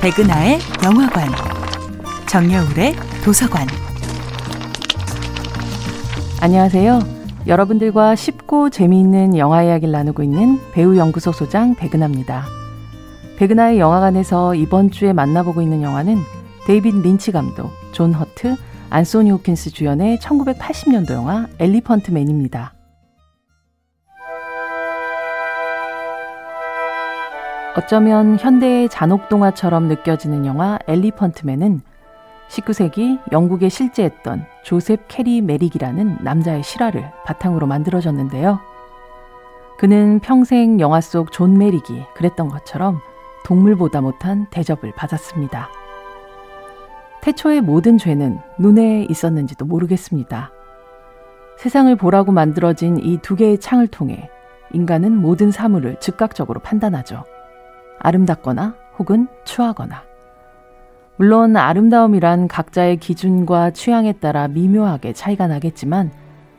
백은하의 영화관, 정여울의 도서관. 안녕하세요. 여러분들과 쉽고 재미있는 영화 이야기를 나누고 있는 배우 연구소 소장 백은하입니다. 백은하의 영화관에서 이번 주에 만나보고 있는 영화는 데이빗 린치 감독, 존 허트, 안소니 홉킨스 주연의 1980년도 영화 엘리펀트 맨입니다. 어쩌면 현대의 잔혹동화처럼 느껴지는 영화 엘리펀트맨은 19세기 영국에 실재했던 조셉 케리 메릭이라는 남자의 실화를 바탕으로 만들어졌는데요. 그는 평생 영화 속 존 메릭이 그랬던 것처럼 동물보다 못한 대접을 받았습니다. 태초의 모든 죄는 눈에 있었는지도 모르겠습니다. 세상을 보라고 만들어진 이 두 개의 창을 통해 인간은 모든 사물을 즉각적으로 판단하죠. 아름답거나 혹은 추하거나. 물론 아름다움이란 각자의 기준과 취향에 따라 미묘하게 차이가 나겠지만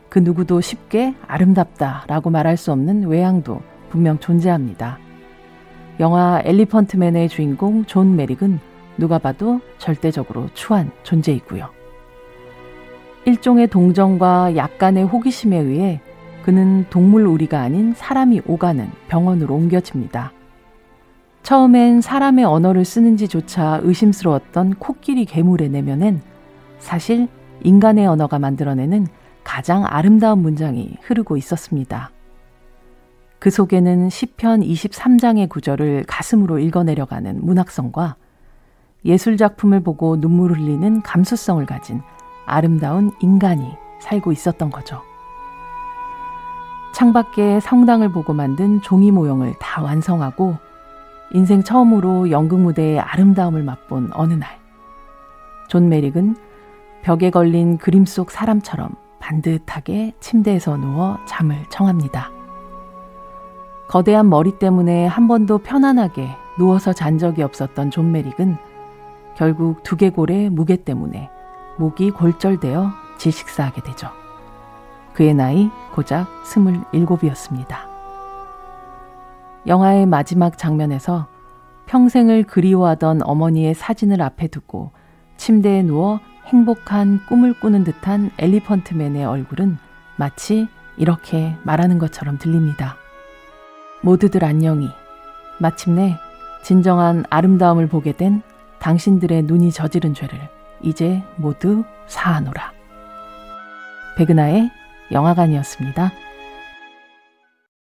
그 누구도 쉽게 아름답다라고 말할 수 없는 외양도 분명 존재합니다. 영화 엘리펀트맨의 주인공 존 메릭은 누가 봐도 절대적으로 추한 존재이고요. 일종의 동정과 약간의 호기심에 의해 그는 동물 우리가 아닌 사람이 오가는 병원으로 옮겨집니다. 처음엔 사람의 언어를 쓰는지조차 의심스러웠던 코끼리 괴물의 내면엔 사실 인간의 언어가 만들어내는 가장 아름다운 문장이 흐르고 있었습니다. 그 속에는 시편 23장의 구절을 가슴으로 읽어내려가는 문학성과 예술 작품을 보고 눈물 흘리는 감수성을 가진 아름다운 인간이 살고 있었던 거죠. 창밖에 성당을 보고 만든 종이 모형을 다 완성하고 인생 처음으로 연극 무대의 아름다움을 맛본 어느 날, 존 메릭은 벽에 걸린 그림 속 사람처럼 반듯하게 침대에서 누워 잠을 청합니다. 거대한 머리 때문에 한 번도 편안하게 누워서 잔 적이 없었던 존 메릭은 결국 두개골의 무게 때문에 목이 골절되어 질식사하게 되죠. 그의 나이 고작 27이었습니다. 영화의 마지막 장면에서 평생을 그리워하던 어머니의 사진을 앞에 두고 침대에 누워 행복한 꿈을 꾸는 듯한 엘리펀트맨의 얼굴은 마치 이렇게 말하는 것처럼 들립니다. 모두들 안녕히 마침내 진정한 아름다움을 보게 된 당신들의 눈이 저지른 죄를 이제 모두 사하노라. 백은하의 영화관이었습니다.